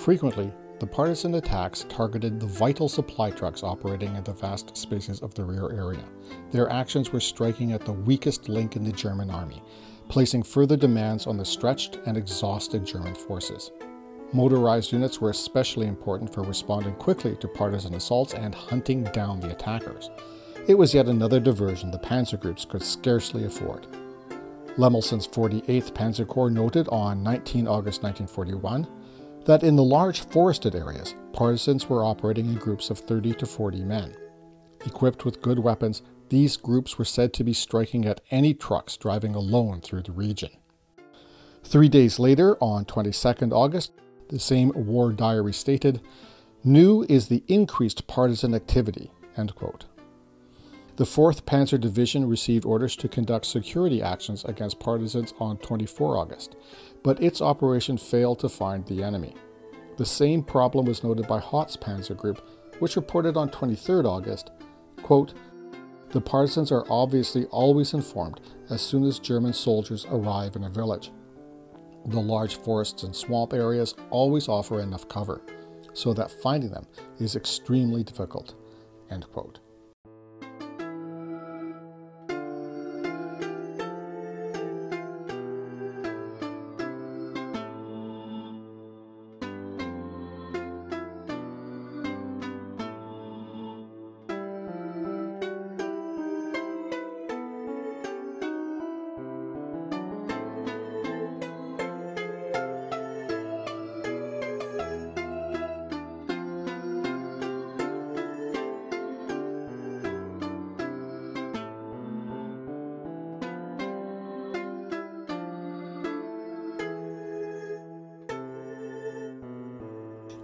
Frequently, the partisan attacks targeted the vital supply trucks operating in the vast spaces of the rear area. Their actions were striking at the weakest link in the German army, placing further demands on the stretched and exhausted German forces. Motorized units were especially important for responding quickly to partisan assaults and hunting down the attackers. It was yet another diversion the panzer groups could scarcely afford. Lemelsen's 48th Panzer Corps noted on 19 August 1941 that in the large forested areas, partisans were operating in groups of 30 to 40 men. Equipped with good weapons, these groups were said to be striking at any trucks driving alone through the region. Three days later, on 22nd August, the same war diary stated, New is the increased partisan activity. End quote. The 4th Panzer Division received orders to conduct security actions against partisans on 24 August, but its operation failed to find the enemy. The same problem was noted by Hoth's Panzer Group, which reported on 23 August, quote, The partisans are obviously always informed as soon as German soldiers arrive in a village. The large forests and swamp areas always offer enough cover, so that finding them is extremely difficult. End quote.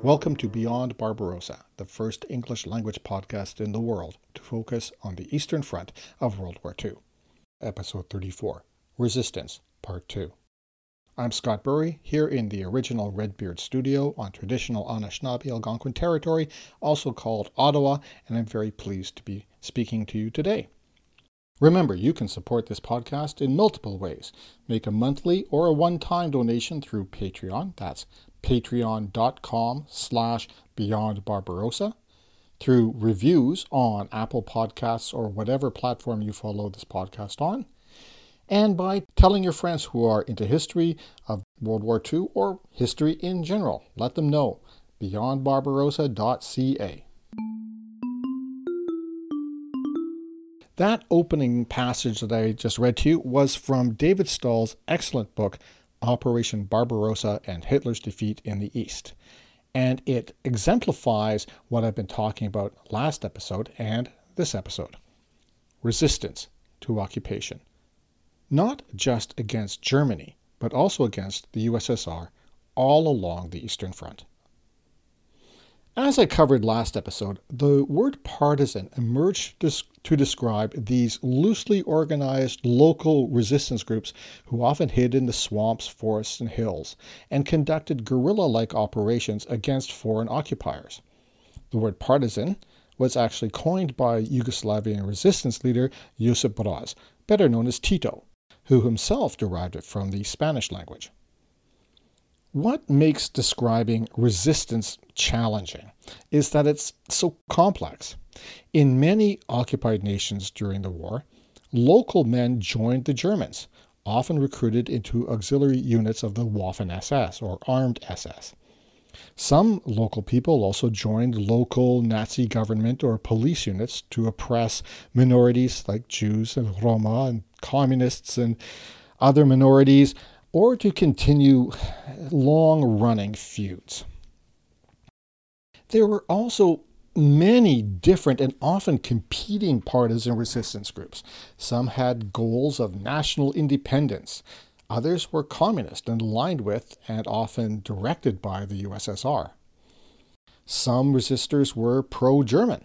Welcome to Beyond Barbarossa, the first English language podcast in the world to focus on the Eastern Front of World War II. Episode 34 Resistance, Part 2. I'm Scott Bury, here in the original Redbeard studio on traditional Anishinaabe Algonquin territory, also called Ottawa, and I'm very pleased to be speaking to you today. Remember, you can support this podcast in multiple ways. Make a monthly or a one-time donation through Patreon. That's patreon.com slash beyond barbarossa through reviews on apple podcasts or whatever platform you follow this podcast on. And by telling your friends who are into history of world war ii or history in general let them know beyondbarbarossa.ca that opening passage that I just read to you was from David Stahel's excellent book, Operation Barbarossa and Hitler's Defeat in the East. And it exemplifies what I've been talking about last episode and this episode resistance to occupation. Not just against Germany, but also against the USSR all along the Eastern Front. As I covered last episode, the word partisan emerged to describe these loosely organized local resistance groups who often hid in the swamps, forests, and hills and conducted guerrilla like operations against foreign occupiers. The word partisan was actually coined by Yugoslavian resistance leader Josip Broz, better known as Tito, who himself derived it from the Spanish language. What makes describing resistance challenging is that it's so complex. In many occupied nations during the war, local men joined the Germans, often recruited into auxiliary units of the Waffen SS or armed SS. Some local people also joined local Nazi government or police units to oppress minorities like Jews and Roma and communists and other minorities or to continue long running feuds. There were also many different and often competing partisan resistance groups. Some had goals of national independence. Others were communist and aligned with and often directed by the USSR. Some resistors were pro German.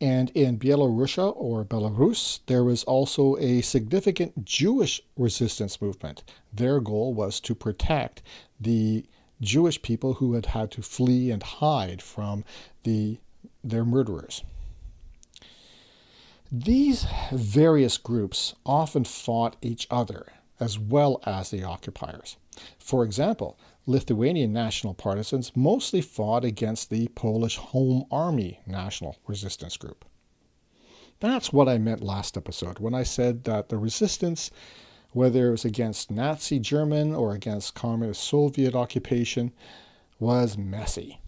And in Belarusia or Belarus, there was also a significant Jewish resistance movement. Their goal was to protect the Jewish people who had had to flee and hide from the, their murderers. These various groups often fought each other, as well as the occupiers. For example, Lithuanian national partisans mostly fought against the Polish Home Army national resistance group. That's what I meant last episode when I said that the resistance, whether it was against Nazi German or against Communist Soviet occupation, was messy.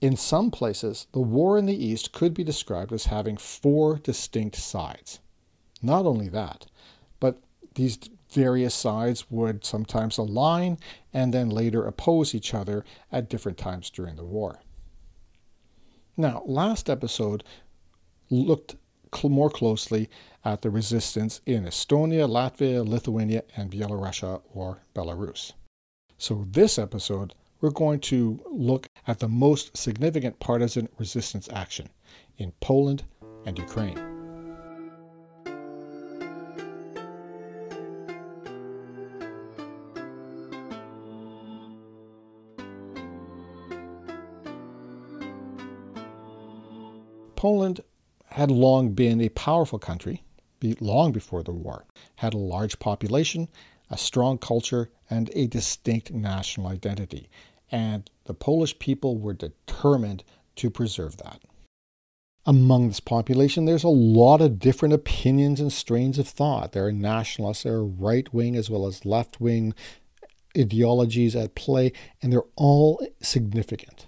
In some places, the war in the East could be described as having four distinct sides. Not only that, but these various sides would sometimes align and then later oppose each other at different times during the war. Now, last episode looked more closely at the resistance in Estonia, Latvia, Lithuania, and Belarusia or Belarus. So, this episode, we're going to look at the most significant partisan resistance action in Poland and Ukraine. Poland had long been a powerful country, long before the war, had a large population, a strong culture, and a distinct national identity. And the Polish people were determined to preserve that. Among this population, there's a lot of different opinions and strains of thought. There are nationalists, there are right wing as well as left wing ideologies at play, and they're all significant.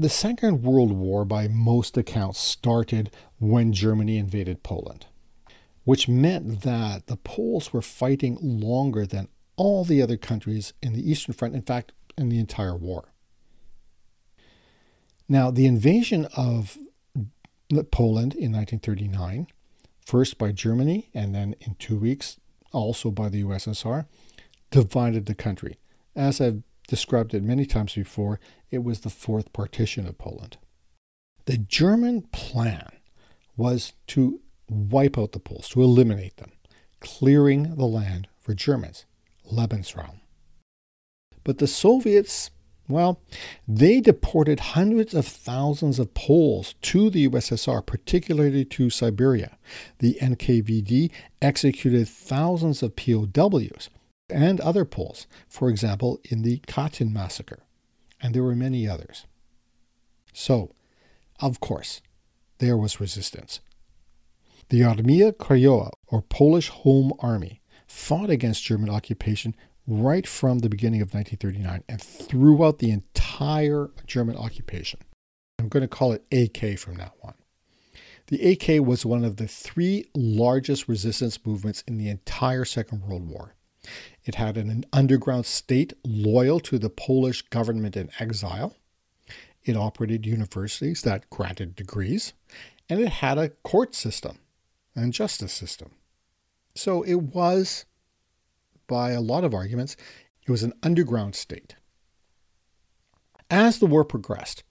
The Second World War, by most accounts, started when Germany invaded Poland, which meant that the Poles were fighting longer than all the other countries in the Eastern Front, in fact, in the entire war. Now, the invasion of Poland in 1939, first by Germany and then in two weeks also by the USSR, divided the country. As I've described it many times before, it was the fourth partition of Poland. The German plan was to wipe out the Poles, to eliminate them, clearing the land for Germans, Lebensraum. But the Soviets, well, they deported hundreds of thousands of Poles to the USSR, particularly to Siberia. The NKVD executed thousands of POWs and other Poles, for example, in the Katyn massacre, and there were many others. So, of course, there was resistance. The Armia Krajowa, or Polish Home Army, fought against German occupation right from the beginning of 1939 and throughout the entire German occupation. I'm going to call it AK from now on. The AK was one of the three largest resistance movements in the entire Second World War. It had an underground state loyal to the Polish government in exile. It operated universities that granted degrees, and it had a court system and justice system. So it was, by a lot of arguments, it was an underground state. As the war progressed,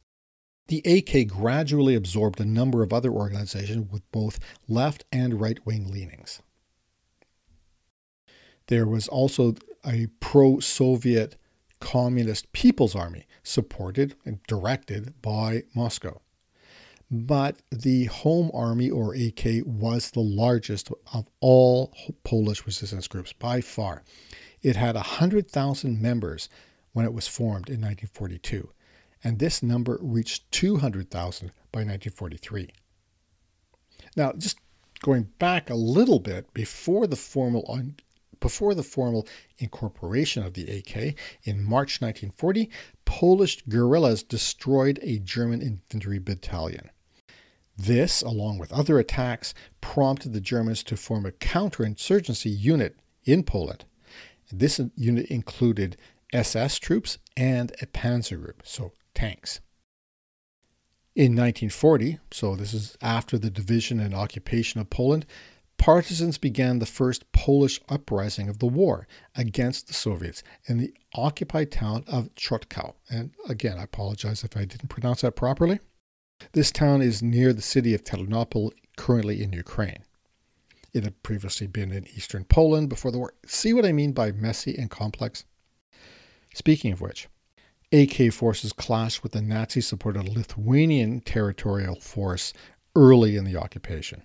the AK gradually absorbed a number of other organizations with both left and right wing leanings. There was also a pro Soviet Communist People's Army, supported and directed by Moscow. But the Home Army, or AK, was the largest of all Polish resistance groups by far. It had 100,000 members when it was formed in 1942, and this number reached 200,000 by 1943. Now, just going back a little bit before the formal before the formal incorporation of the AK, in March 1940, Polish guerrillas destroyed a German infantry battalion. This, along with other attacks, prompted the Germans to form a counterinsurgency unit in Poland. This unit included SS troops and a panzer group, so tanks. In 1940, so this is after the division and occupation of Poland, partisans began the first Polish uprising of the war against the Soviets in the occupied town of Chortkow. And again, I apologize if I didn't pronounce that properly. This town is near the city of Ternopil, currently in Ukraine. It had previously been in eastern Poland before the war. See what I mean by messy and complex? Speaking of which, AK forces clashed with the Nazi supported Lithuanian territorial force early in the occupation.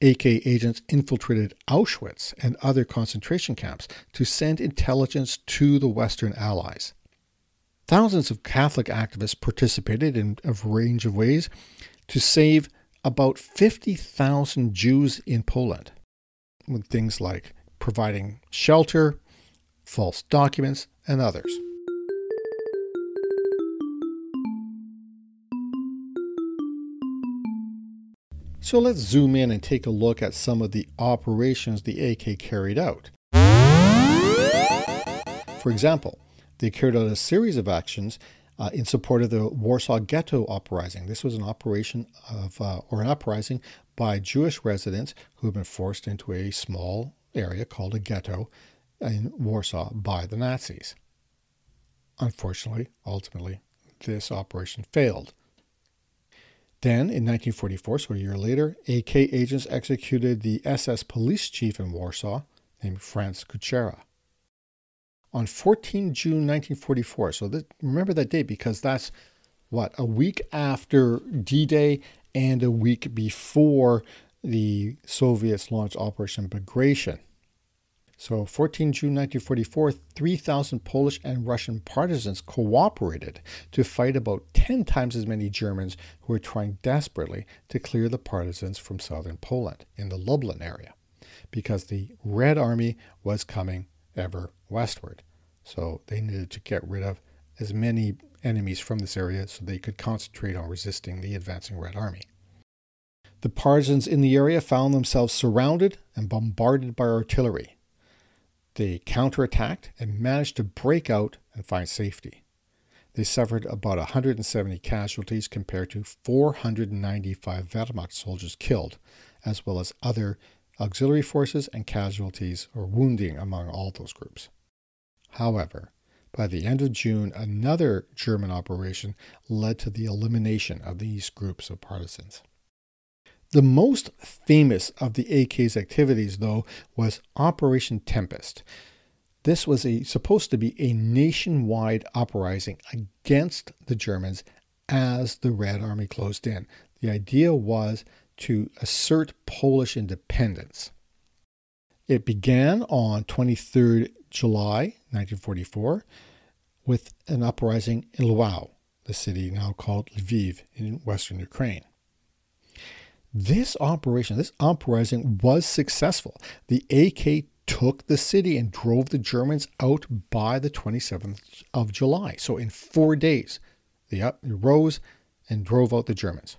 AK agents infiltrated Auschwitz and other concentration camps to send intelligence to the Western Allies. Thousands of Catholic activists participated in a range of ways to save about 50,000 Jews in Poland, with things like providing shelter, false documents, and others. So let's zoom in and take a look at some of the operations the AK carried out. For example, they carried out a series of actions uh, in support of the Warsaw Ghetto uprising. This was an operation of, uh, or an uprising by Jewish residents who had been forced into a small area called a ghetto in Warsaw by the Nazis. Unfortunately, ultimately, this operation failed. Then, in 1944, so a year later, AK agents executed the SS police chief in Warsaw named Franz Kutschera. On 14 June 1944, so remember that date because that's what, a week after D Day and a week before the Soviets launched Operation Bagration. So, 14 June 1944, 3,000 Polish and Russian partisans cooperated to fight about 10 times as many Germans who were trying desperately to clear the partisans from southern Poland in the Lublin area because the Red Army was coming ever westward. So, they needed to get rid of as many enemies from this area so they could concentrate on resisting the advancing Red Army. The partisans in the area found themselves surrounded and bombarded by artillery. They counterattacked and managed to break out and find safety. They suffered about 170 casualties compared to 495 Wehrmacht soldiers killed, as well as other auxiliary forces and casualties or wounding among all those groups. However, by the end of June, another German operation led to the elimination of these groups of partisans. The most famous of the AK's activities, though, was Operation Tempest. This was a, supposed to be a nationwide uprising against the Germans as the Red Army closed in. The idea was to assert Polish independence. It began on 23rd July 1944 with an uprising in Lwów, the city now called Lviv in western Ukraine. This operation, this uprising was successful. The AK took the city and drove the Germans out by the 27th of July. So in four days, they rose and drove out the Germans.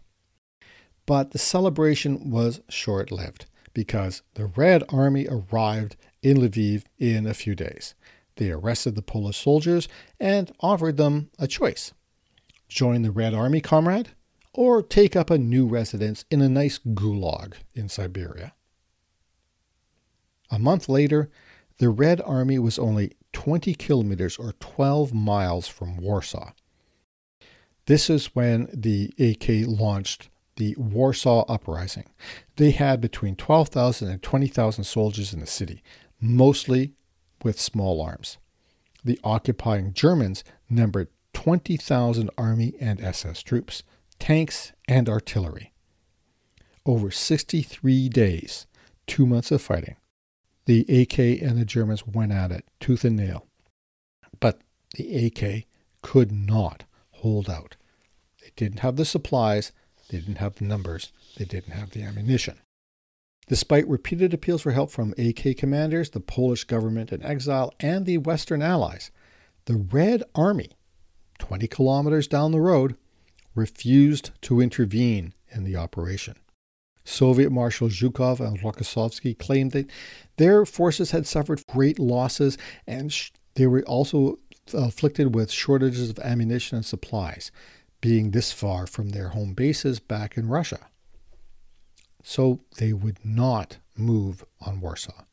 But the celebration was short lived because the Red Army arrived in Lviv in a few days. They arrested the Polish soldiers and offered them a choice join the Red Army, comrade, or take up a new residence in a nice gulag in Siberia. A month later, the Red Army was only 20 kilometers or 12 miles from Warsaw. This is when the AK launched the Warsaw Uprising. They had between 12,000 and 20,000 soldiers in the city, mostly with small arms. The occupying Germans numbered 20,000 Army and SS troops tanks, and artillery. Over 63 days, two months of fighting, the AK and the Germans went at it tooth and nail. But the AK could not hold out. They didn't have the supplies, they didn't have the numbers, they didn't have the ammunition. Despite repeated appeals for help from AK commanders, the Polish government in exile, and the Western Allies, the Red Army, 20 kilometers down the road, refused to intervene in the operation. Soviet Marshal Zhukov and Rokossovsky claimed that their forces had suffered great losses and sh- they were also afflicted with shortages of ammunition and supplies, being this far from their home bases back in Russia. So they would not move on Warsaw.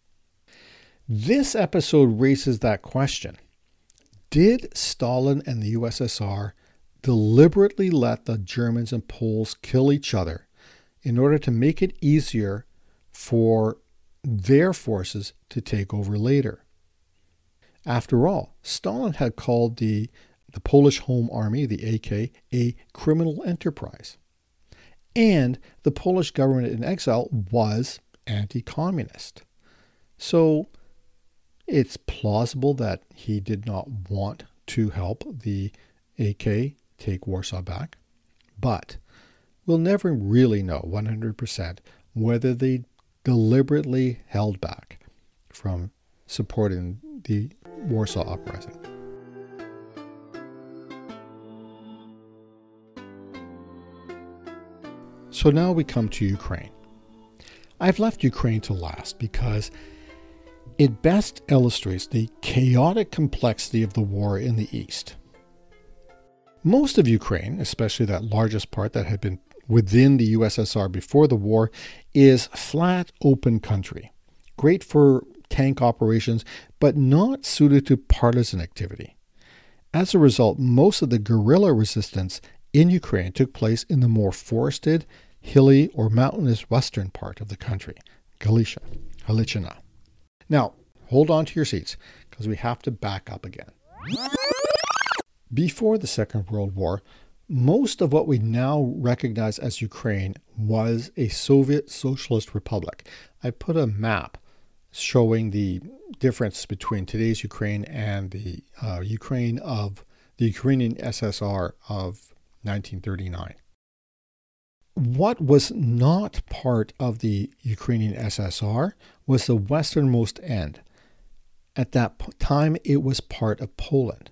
This episode raises that question Did Stalin and the USSR deliberately let the Germans and Poles kill each other in order to make it easier for their forces to take over later. After all, Stalin had called the, the Polish Home Army, the AK, a criminal enterprise. And the Polish government in exile was anti communist. So it's plausible that he did not want to help the AK take Warsaw back, but we'll never really know 100% whether they deliberately held back from supporting the Warsaw Uprising. So now we come to Ukraine. I've left Ukraine to last because it best illustrates the chaotic complexity of the war in the East. Most of Ukraine, especially that largest part that had been within the USSR before the war, is flat, open country. Great for tank operations, but not suited to partisan activity. As a result, most of the guerrilla resistance in Ukraine took place in the more forested, hilly, or mountainous western part of the country, Galicia, Halichina. Now, hold on to your seats because we have to back up again. Before the Second World War, most of what we now recognize as Ukraine was a Soviet Socialist Republic. I put a map showing the difference between today's Ukraine and the uh, Ukraine of the Ukrainian SSR of 1939. What was not part of the Ukrainian SSR was the westernmost end. At that time, it was part of Poland.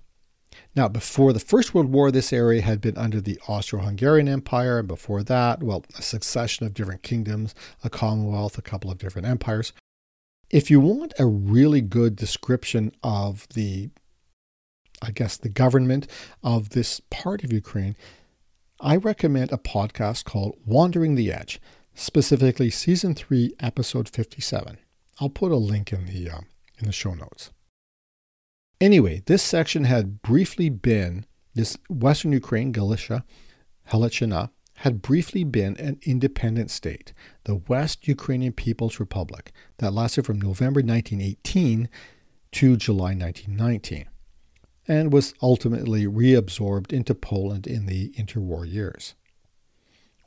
Now, before the First World War, this area had been under the Austro Hungarian Empire, and before that, well, a succession of different kingdoms, a commonwealth, a couple of different empires. If you want a really good description of the, I guess, the government of this part of Ukraine, I recommend a podcast called Wandering the Edge, specifically season 3, episode 57. I'll put a link in the, uh, in the show notes. Anyway, this section had briefly been, this Western Ukraine, Galicia, Halichina, had briefly been an independent state, the West Ukrainian People's Republic, that lasted from November 1918 to July 1919, and was ultimately reabsorbed into Poland in the interwar years.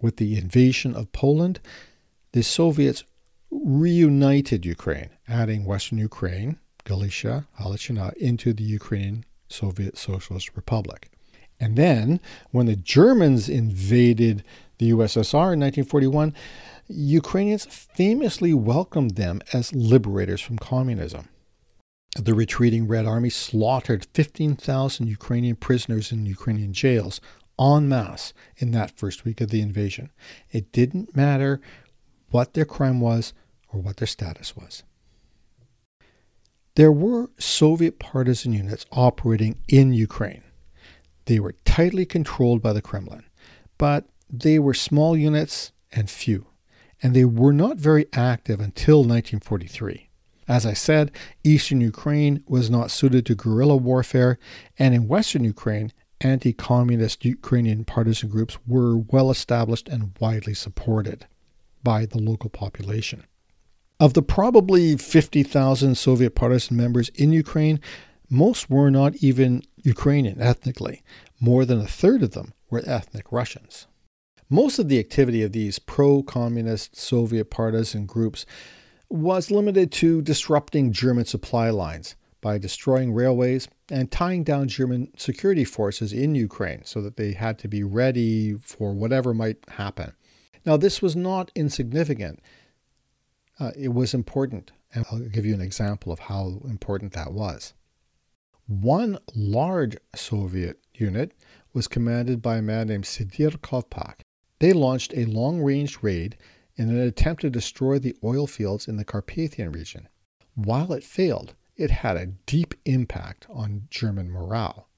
With the invasion of Poland, the Soviets reunited Ukraine, adding Western Ukraine, Galicia, Halichina into the Ukrainian Soviet Socialist Republic. And then, when the Germans invaded the USSR in 1941, Ukrainians famously welcomed them as liberators from communism. The retreating Red Army slaughtered 15,000 Ukrainian prisoners in Ukrainian jails en masse in that first week of the invasion. It didn't matter what their crime was or what their status was. There were Soviet partisan units operating in Ukraine. They were tightly controlled by the Kremlin, but they were small units and few, and they were not very active until 1943. As I said, eastern Ukraine was not suited to guerrilla warfare, and in western Ukraine, anti communist Ukrainian partisan groups were well established and widely supported by the local population. Of the probably 50,000 Soviet partisan members in Ukraine, most were not even Ukrainian ethnically. More than a third of them were ethnic Russians. Most of the activity of these pro communist Soviet partisan groups was limited to disrupting German supply lines by destroying railways and tying down German security forces in Ukraine so that they had to be ready for whatever might happen. Now, this was not insignificant uh, it was important. And I'll give you an example of how important that was. One large Soviet unit was commanded by a man named Sidir Kovpak. They launched a long range raid in an attempt to destroy the oil fields in the Carpathian region. While it failed, it had a deep impact on German morale.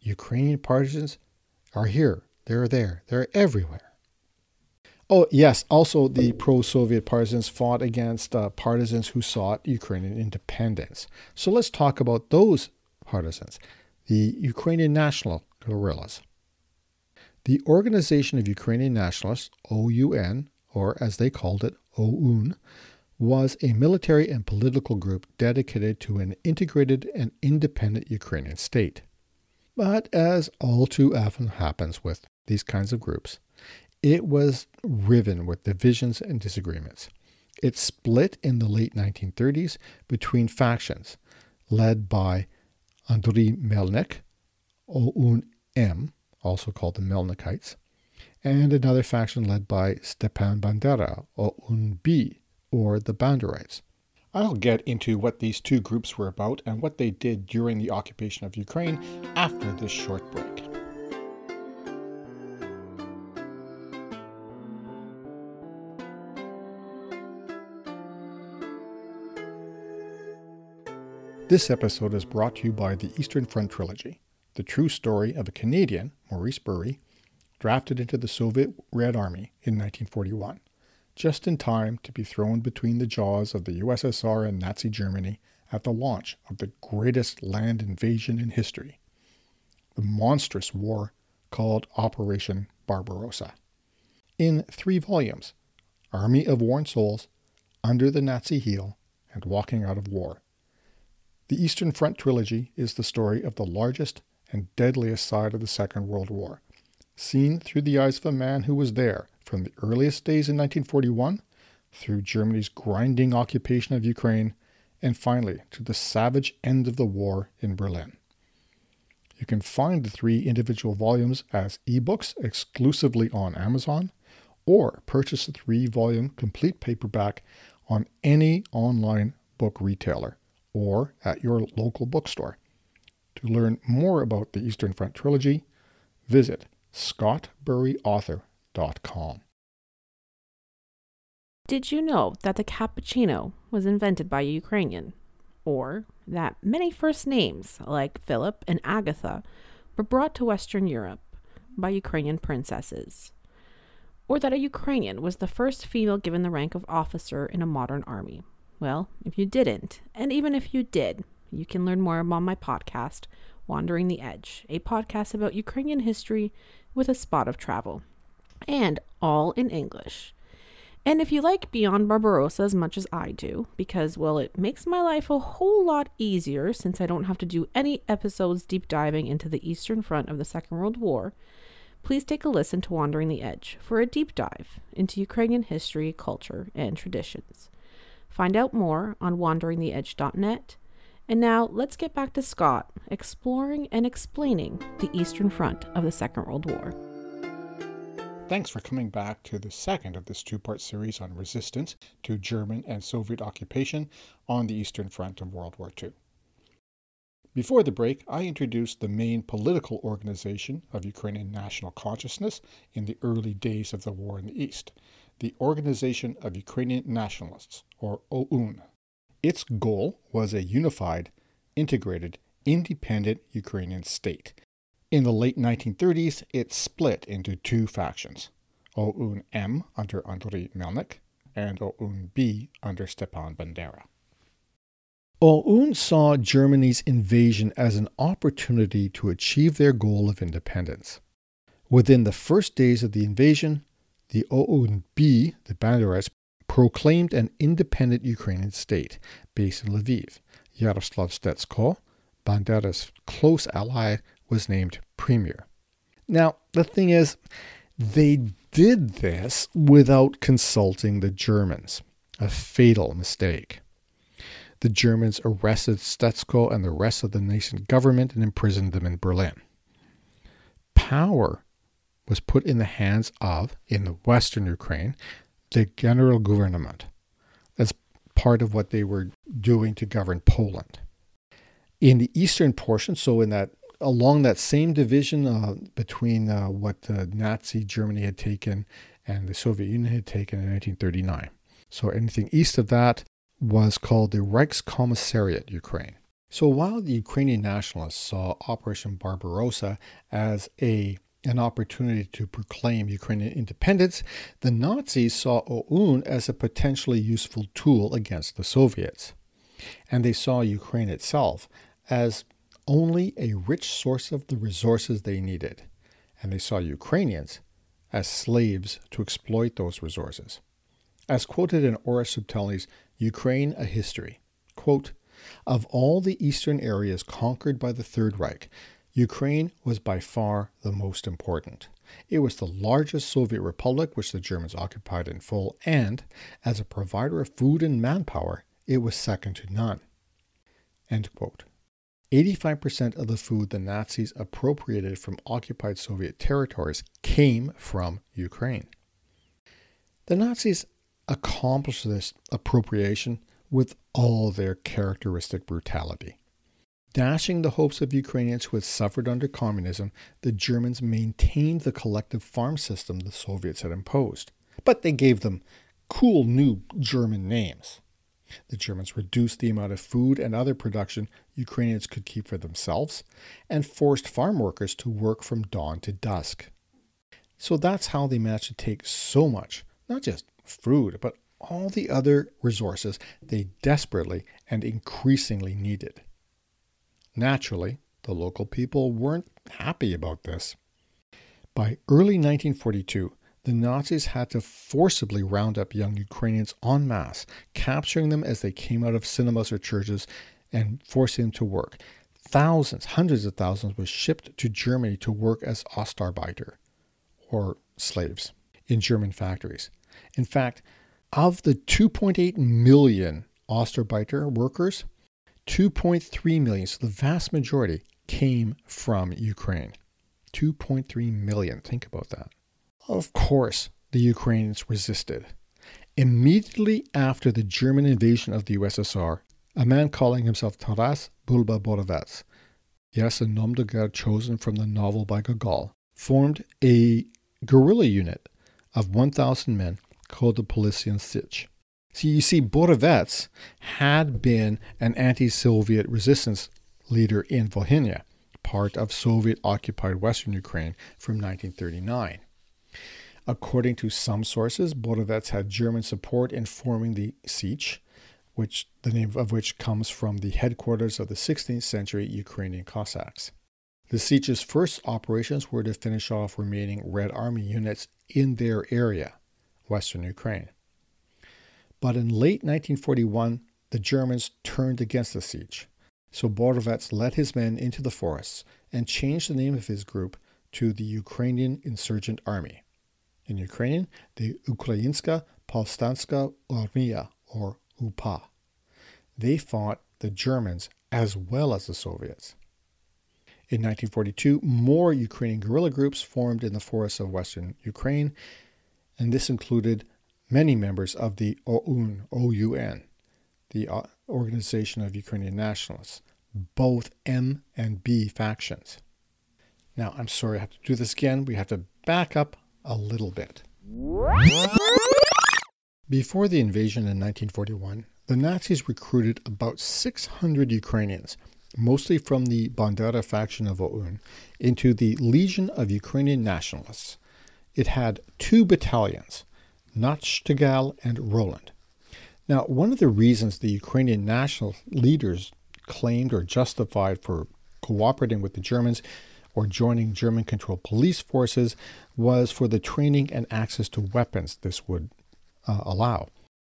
Ukrainian partisans are here, they're there, they're everywhere. Oh, yes. Also, the pro Soviet partisans fought against uh, partisans who sought Ukrainian independence. So let's talk about those partisans, the Ukrainian national guerrillas. The Organization of Ukrainian Nationalists, OUN, or as they called it, OUN, was a military and political group dedicated to an integrated and independent Ukrainian state. But as all too often happens with these kinds of groups, it was riven with divisions and disagreements. It split in the late 1930s between factions led by Andriy Melnik, OUN M, also called the Melnikites, and another faction led by Stepan Bandera, OUN B, or the Banderites. I'll get into what these two groups were about and what they did during the occupation of Ukraine after this short break. This episode is brought to you by the Eastern Front Trilogy, the true story of a Canadian, Maurice Bury, drafted into the Soviet Red Army in 1941, just in time to be thrown between the jaws of the USSR and Nazi Germany at the launch of the greatest land invasion in history, the monstrous war called Operation Barbarossa. In three volumes Army of Worn Souls, Under the Nazi Heel, and Walking Out of War the Eastern Front trilogy is the story of the largest and deadliest side of the Second World War, seen through the eyes of a man who was there from the earliest days in 1941 through Germany's grinding occupation of Ukraine and finally to the savage end of the war in Berlin. You can find the three individual volumes as ebooks exclusively on Amazon or purchase the three volume complete paperback on any online book retailer or at your local bookstore. To learn more about the Eastern Front Trilogy, visit scottburyauthor.com. Did you know that the cappuccino was invented by a Ukrainian? Or that many first names, like Philip and Agatha, were brought to Western Europe by Ukrainian princesses? Or that a Ukrainian was the first female given the rank of officer in a modern army? Well, if you didn't, and even if you did, you can learn more about my podcast, Wandering the Edge, a podcast about Ukrainian history with a spot of travel, and all in English. And if you like Beyond Barbarossa as much as I do, because, well, it makes my life a whole lot easier since I don't have to do any episodes deep diving into the Eastern Front of the Second World War, please take a listen to Wandering the Edge for a deep dive into Ukrainian history, culture, and traditions. Find out more on wanderingtheedge.net. And now let's get back to Scott exploring and explaining the Eastern Front of the Second World War. Thanks for coming back to the second of this two part series on resistance to German and Soviet occupation on the Eastern Front of World War II. Before the break, I introduced the main political organization of Ukrainian national consciousness in the early days of the war in the East the Organization of Ukrainian Nationalists, or OUN. Its goal was a unified, integrated, independent Ukrainian state. In the late 1930s, it split into two factions OUN M under Andriy Melnik and OUN B under Stepan Bandera. OUN saw Germany's invasion as an opportunity to achieve their goal of independence. Within the first days of the invasion, the OUN B, the Banderites, proclaimed an independent Ukrainian state based in Lviv. Yaroslav Stetsko, Bandera's close ally, was named premier. Now, the thing is, they did this without consulting the Germans, a fatal mistake. The Germans arrested Stetsko and the rest of the nascent government and imprisoned them in Berlin. Power was put in the hands of, in the western Ukraine, the General Government as part of what they were doing to govern Poland. In the eastern portion, so in that along that same division uh, between uh, what uh, Nazi Germany had taken and the Soviet Union had taken in 1939. So anything east of that was called the Reichskommissariat Ukraine. So while the Ukrainian nationalists saw Operation Barbarossa as a an opportunity to proclaim Ukrainian independence, the Nazis saw OUN as a potentially useful tool against the Soviets. And they saw Ukraine itself as only a rich source of the resources they needed. And they saw Ukrainians as slaves to exploit those resources. As quoted in Orest Subtelny's Ukraine a History, quote, of all the eastern areas conquered by the Third Reich, Ukraine was by far the most important. It was the largest Soviet republic which the Germans occupied in full, and as a provider of food and manpower, it was second to none. 85% of the food the Nazis appropriated from occupied Soviet territories came from Ukraine. The Nazis accomplished this appropriation with all their characteristic brutality. Dashing the hopes of Ukrainians who had suffered under communism, the Germans maintained the collective farm system the Soviets had imposed, but they gave them cool new German names. The Germans reduced the amount of food and other production Ukrainians could keep for themselves and forced farm workers to work from dawn to dusk. So that's how they managed to take so much, not just food, but all the other resources they desperately and increasingly needed. Naturally, the local people weren't happy about this. By early 1942, the Nazis had to forcibly round up young Ukrainians en masse, capturing them as they came out of cinemas or churches and forcing them to work. Thousands, hundreds of thousands, were shipped to Germany to work as Ostarbeiter, or slaves, in German factories. In fact, of the 2.8 million Ostarbeiter workers, 2.3 million, so the vast majority, came from Ukraine. 2.3 million. Think about that. Of course, the Ukrainians resisted. Immediately after the German invasion of the USSR, a man calling himself Taras Bulba Borovets, yes, a nom de guerre chosen from the novel by Gogol, formed a guerrilla unit of 1,000 men called the Polisian Sich. So you see, Borovets had been an anti Soviet resistance leader in Volhynia, part of Soviet occupied Western Ukraine from 1939. According to some sources, Borovets had German support in forming the Sich, which the name of which comes from the headquarters of the 16th century Ukrainian Cossacks. The Sich's first operations were to finish off remaining Red Army units in their area, Western Ukraine. But in late 1941, the Germans turned against the Sich. So Borovets led his men into the forests and changed the name of his group to the Ukrainian Insurgent Army. In Ukrainian, the Ukrainska Povstanska Armia, or UPA. They fought the Germans as well as the Soviets. In 1942, more Ukrainian guerrilla groups formed in the forests of western Ukraine, and this included many members of the OUN, O-U-N, the uh, Organization of Ukrainian Nationalists, both M and B factions. Now, I'm sorry I have to do this again. We have to back up a little bit. Before the invasion in 1941, the Nazis recruited about 600 Ukrainians, mostly from the Bandera faction of OUN, into the Legion of Ukrainian Nationalists. It had two battalions, Nachtigall and Roland. Now, one of the reasons the Ukrainian national leaders claimed or justified for cooperating with the Germans or joining German controlled police forces was for the training and access to weapons this would uh, allow.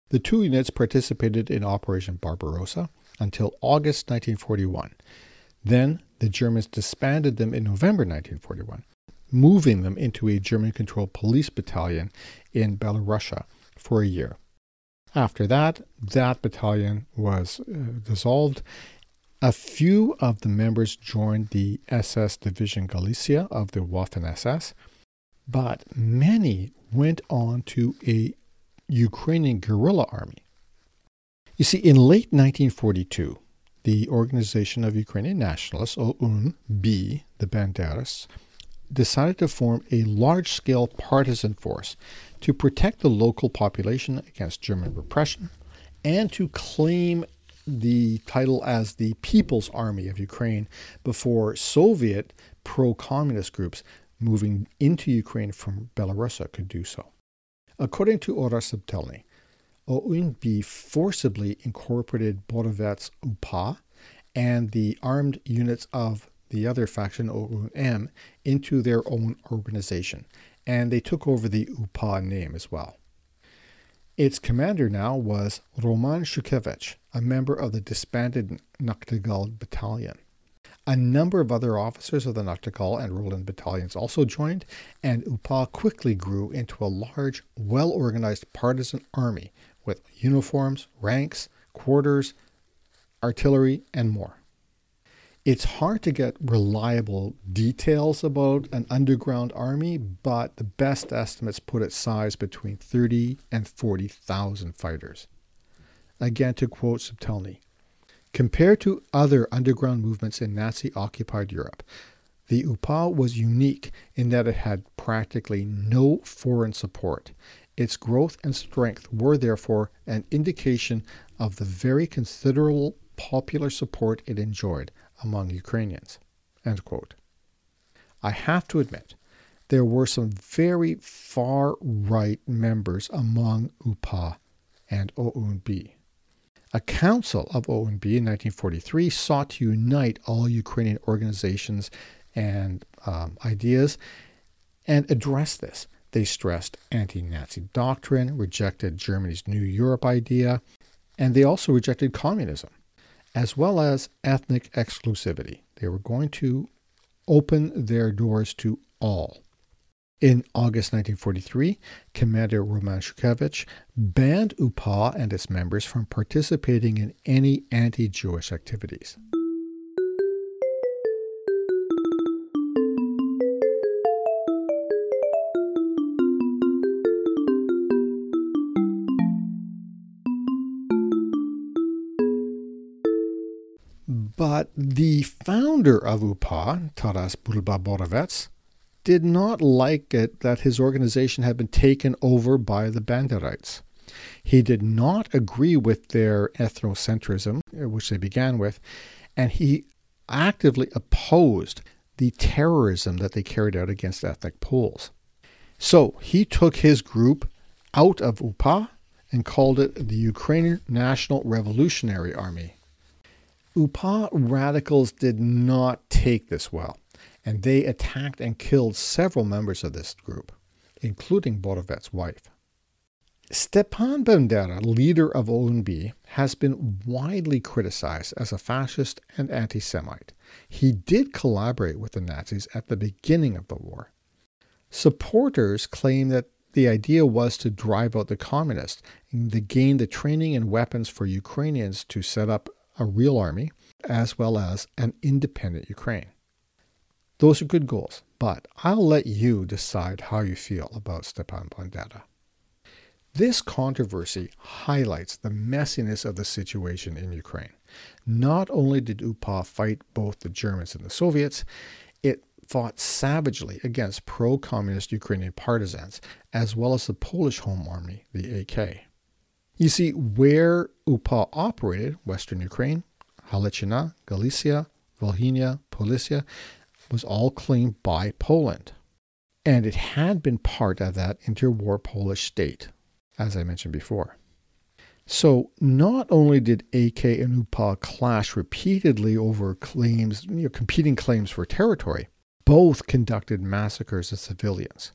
The two units participated in Operation Barbarossa until August 1941. Then the Germans disbanded them in November 1941 moving them into a German controlled police battalion in Belorussia for a year. After that, that battalion was uh, dissolved. A few of the members joined the SS Division Galicia of the Waffen SS, but many went on to a Ukrainian guerrilla army. You see, in late 1942, the Organization of Ukrainian Nationalists, OUN-B, the Banderas, decided to form a large scale partisan force to protect the local population against German repression and to claim the title as the People's Army of Ukraine before Soviet pro communist groups moving into Ukraine from Belarus could do so. According to Ora Subtelny, OUN-B forcibly incorporated Borovets UPA and the armed units of the other faction, OUN, into their own organization, and they took over the UPA name as well. Its commander now was Roman Shukhevych, a member of the disbanded Nachtigall Battalion. A number of other officers of the Nachtigall and Roland battalions also joined, and UPA quickly grew into a large, well organized partisan army with uniforms, ranks, quarters, artillery, and more. It's hard to get reliable details about an underground army, but the best estimates put its size between 30 and 40,000 fighters. Again, to quote Subtelny, Compared to other underground movements in Nazi occupied Europe, the UPA was unique in that it had practically no foreign support. Its growth and strength were therefore an indication of the very considerable popular support it enjoyed among Ukrainians. I have to admit, there were some very far right members among UPA and OUNB. A council of OUNB in 1943 sought to unite all Ukrainian organizations and um, ideas and address this. They stressed anti Nazi doctrine, rejected Germany's New Europe idea, and they also rejected communism, as well as ethnic exclusivity. They were going to open their doors to all. In August 1943, Commander Roman Shukhevych banned UPA and its members from participating in any anti Jewish activities. But the founder of UPA, Taras Bulba Borovets, did not like it that his organization had been taken over by the Banderites. He did not agree with their ethnocentrism, uh, which they began with, and he actively opposed the terrorism that they carried out against ethnic Poles. So he took his group out of UPA and called it the Ukrainian National Revolutionary Army. UPA radicals did not take this well and they attacked and killed several members of this group, including Borovets' wife. Stepan Bandera, leader of OUNB, has been widely criticized as a fascist and anti Semite. He did collaborate with the Nazis at the beginning of the war. Supporters claim that the idea was to drive out the communists and to gain the training and weapons for Ukrainians to set up a real army, as well as an independent Ukraine. Those are good goals, but I'll let you decide how you feel about Stepan Bandera. This controversy highlights the messiness of the situation in Ukraine. Not only did UPA fight both the Germans and the Soviets, it fought savagely against pro communist Ukrainian partisans, as well as the Polish Home Army, the AK. You see, where UPA operated, Western Ukraine, Halychyna, Galicia, Volhynia, Polesia, was all claimed by Poland. And it had been part of that interwar Polish state, as I mentioned before. So not only did AK and UPA clash repeatedly over claims, you know, competing claims for territory, both conducted massacres of civilians.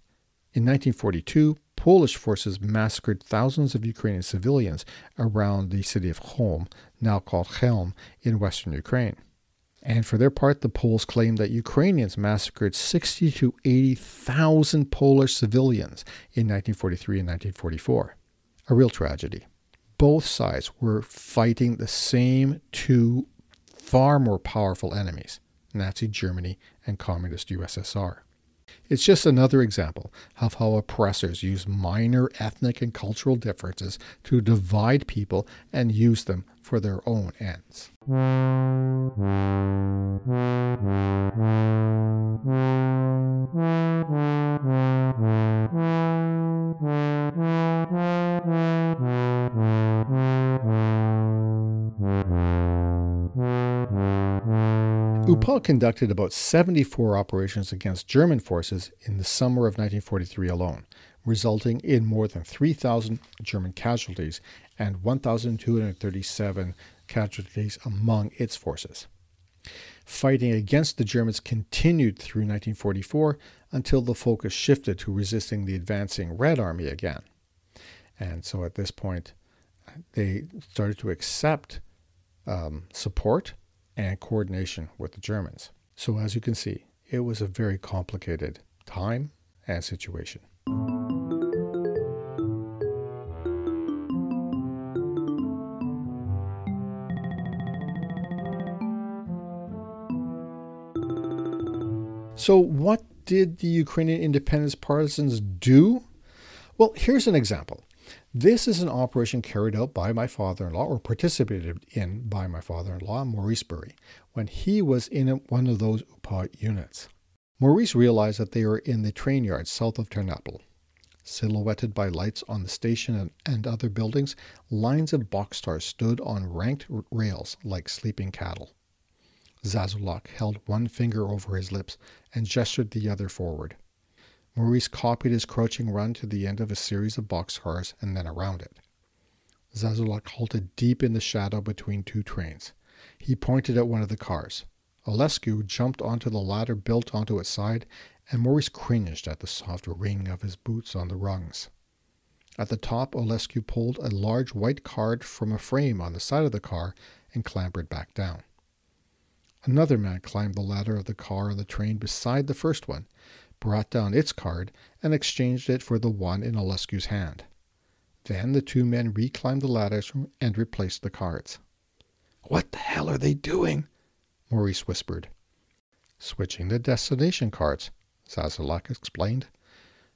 In 1942, Polish forces massacred thousands of Ukrainian civilians around the city of Cholm, now called Chelm, in western Ukraine. And for their part, the Poles claimed that Ukrainians massacred 60 to 80,000 Polish civilians in 1943 and 1944. A real tragedy. Both sides were fighting the same two far more powerful enemies Nazi Germany and Communist USSR. It's just another example of how oppressors use minor ethnic and cultural differences to divide people and use them for their own ends. UPA conducted about 74 operations against German forces in the summer of 1943 alone, resulting in more than 3,000 German casualties and 1,237 casualties among its forces. Fighting against the Germans continued through 1944 until the focus shifted to resisting the advancing Red Army again. And so at this point, they started to accept um, support and coordination with the Germans. So, as you can see, it was a very complicated time and situation. So, what did the Ukrainian independence partisans do? Well, here's an example. This is an operation carried out by my father in law, or participated in by my father in law, Maurice Bury, when he was in one of those UPA units. Maurice realized that they were in the train yard south of Ternopil. Silhouetted by lights on the station and, and other buildings, lines of boxcars stood on ranked rails like sleeping cattle. Zazulak held one finger over his lips and gestured the other forward. Maurice copied his crouching run to the end of a series of boxcars and then around it. Zazulak halted deep in the shadow between two trains. He pointed at one of the cars. Olescu jumped onto the ladder built onto its side, and Maurice cringed at the soft ring of his boots on the rungs. At the top, Olescu pulled a large white card from a frame on the side of the car and clambered back down. Another man climbed the ladder of the car on the train beside the first one, brought down its card, and exchanged it for the one in Olescu's hand. Then the two men reclimbed the ladders and replaced the cards. What the hell are they doing? Maurice whispered. Switching the destination cards, Zazulak explained.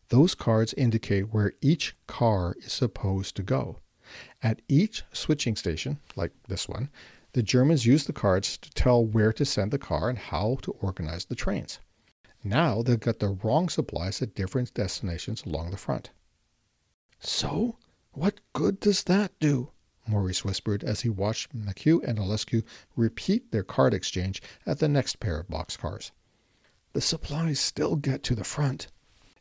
Those cards indicate where each car is supposed to go. At each switching station, like this one, the Germans use the cards to tell where to send the car and how to organize the trains. Now they've got the wrong supplies at different destinations along the front. So, what good does that do? Maurice whispered as he watched McHugh and Olescu repeat their card exchange at the next pair of boxcars. The supplies still get to the front.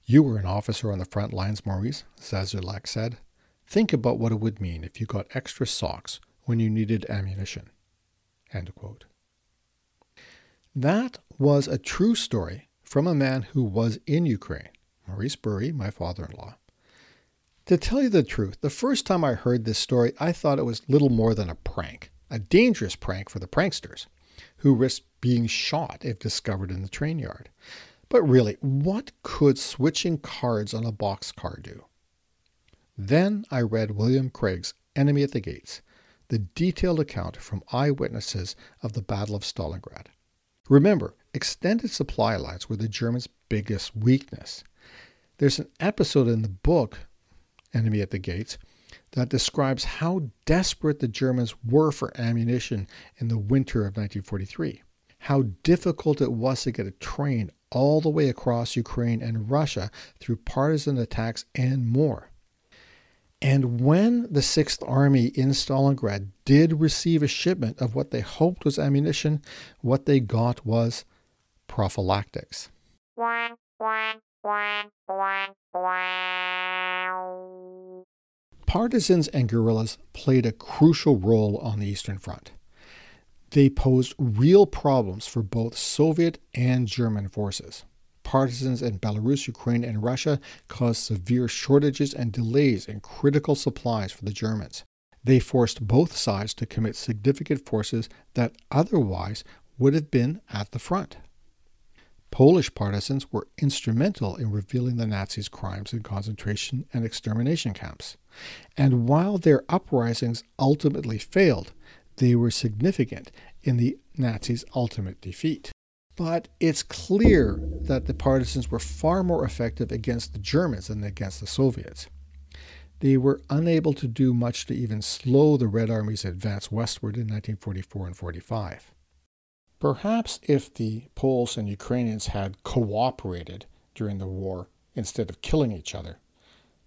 You were an officer on the front lines, Maurice, Zazulak said. Think about what it would mean if you got extra socks when you needed ammunition. End quote. That was a true story from a man who was in Ukraine, Maurice Bury, my father in law. To tell you the truth, the first time I heard this story, I thought it was little more than a prank, a dangerous prank for the pranksters, who risked being shot if discovered in the train yard. But really, what could switching cards on a boxcar do? Then I read William Craig's Enemy at the Gates, the detailed account from eyewitnesses of the Battle of Stalingrad. Remember, extended supply lines were the Germans' biggest weakness. There's an episode in the book, Enemy at the Gates, that describes how desperate the Germans were for ammunition in the winter of 1943, how difficult it was to get a train all the way across Ukraine and Russia through partisan attacks and more. And when the Sixth Army in Stalingrad did receive a shipment of what they hoped was ammunition, what they got was prophylactics. Partisans and guerrillas played a crucial role on the Eastern Front. They posed real problems for both Soviet and German forces partisans in Belarus, Ukraine, and Russia caused severe shortages and delays in critical supplies for the Germans. They forced both sides to commit significant forces that otherwise would have been at the front. Polish partisans were instrumental in revealing the Nazis' crimes in concentration and extermination camps. And while their uprisings ultimately failed, they were significant in the Nazis' ultimate defeat. But it's clear that the partisans were far more effective against the Germans than against the Soviets. They were unable to do much to even slow the Red Army's advance westward in 1944 and 45. Perhaps if the Poles and Ukrainians had cooperated during the war instead of killing each other,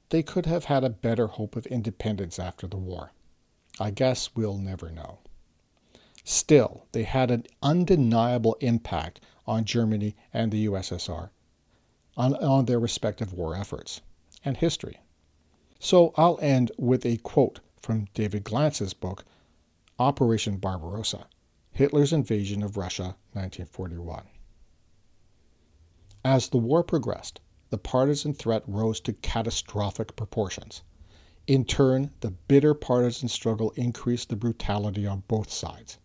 they could have had a better hope of independence after the war. I guess we'll never know. Still, they had an undeniable impact on Germany and the USSR, on, on their respective war efforts and history. So I'll end with a quote from David Glantz's book, Operation Barbarossa Hitler's Invasion of Russia, 1941. As the war progressed, the partisan threat rose to catastrophic proportions. In turn, the bitter partisan struggle increased the brutality on both sides.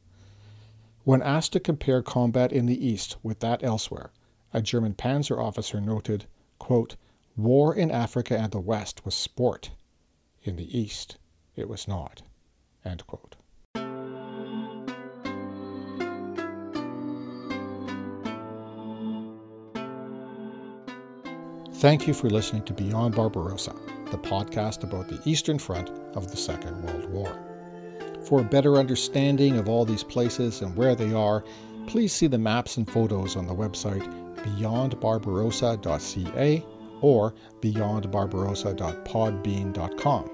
When asked to compare combat in the East with that elsewhere, a German panzer officer noted, quote, War in Africa and the West was sport. In the East, it was not. End quote. Thank you for listening to Beyond Barbarossa, the podcast about the Eastern Front of the Second World War. For a better understanding of all these places and where they are, please see the maps and photos on the website beyondbarbarossa.ca or beyondbarbarossa.podbean.com.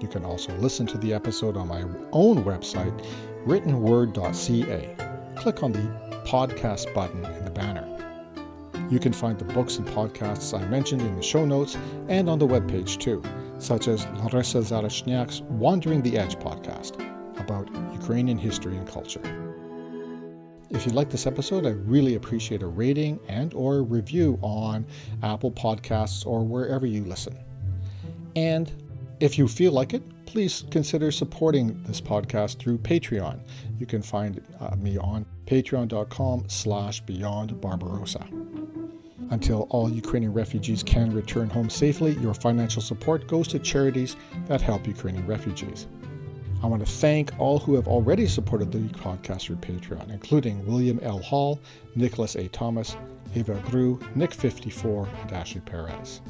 You can also listen to the episode on my own website, writtenword.ca. Click on the podcast button in the banner. You can find the books and podcasts I mentioned in the show notes and on the webpage too, such as Larissa Zarashnyak's Wandering the Edge podcast about Ukrainian history and culture. If you like this episode, I really appreciate a rating and or review on Apple Podcasts or wherever you listen. And if you feel like it, please consider supporting this podcast through Patreon. You can find uh, me on patreon.com slash beyond Barbarossa. Until all Ukrainian refugees can return home safely, your financial support goes to charities that help Ukrainian refugees. I want to thank all who have already supported the podcast through Patreon, including William L. Hall, Nicholas A. Thomas, Eva Grew, Nick54, and Ashley Perez.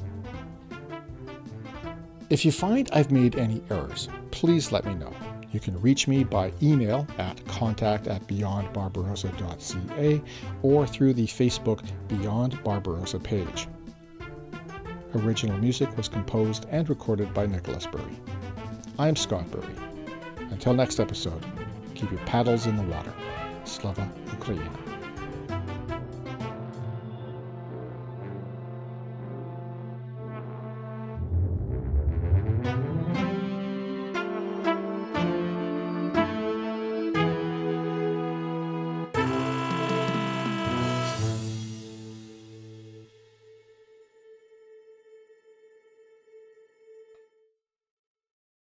If you find I've made any errors, please let me know. You can reach me by email at contact at beyondbarbarossa.ca or through the Facebook Beyond Barbarossa page. Original music was composed and recorded by Nicholas Bury. I'm Scott Bury. Until next episode, keep your paddles in the water. Slava Ukraina.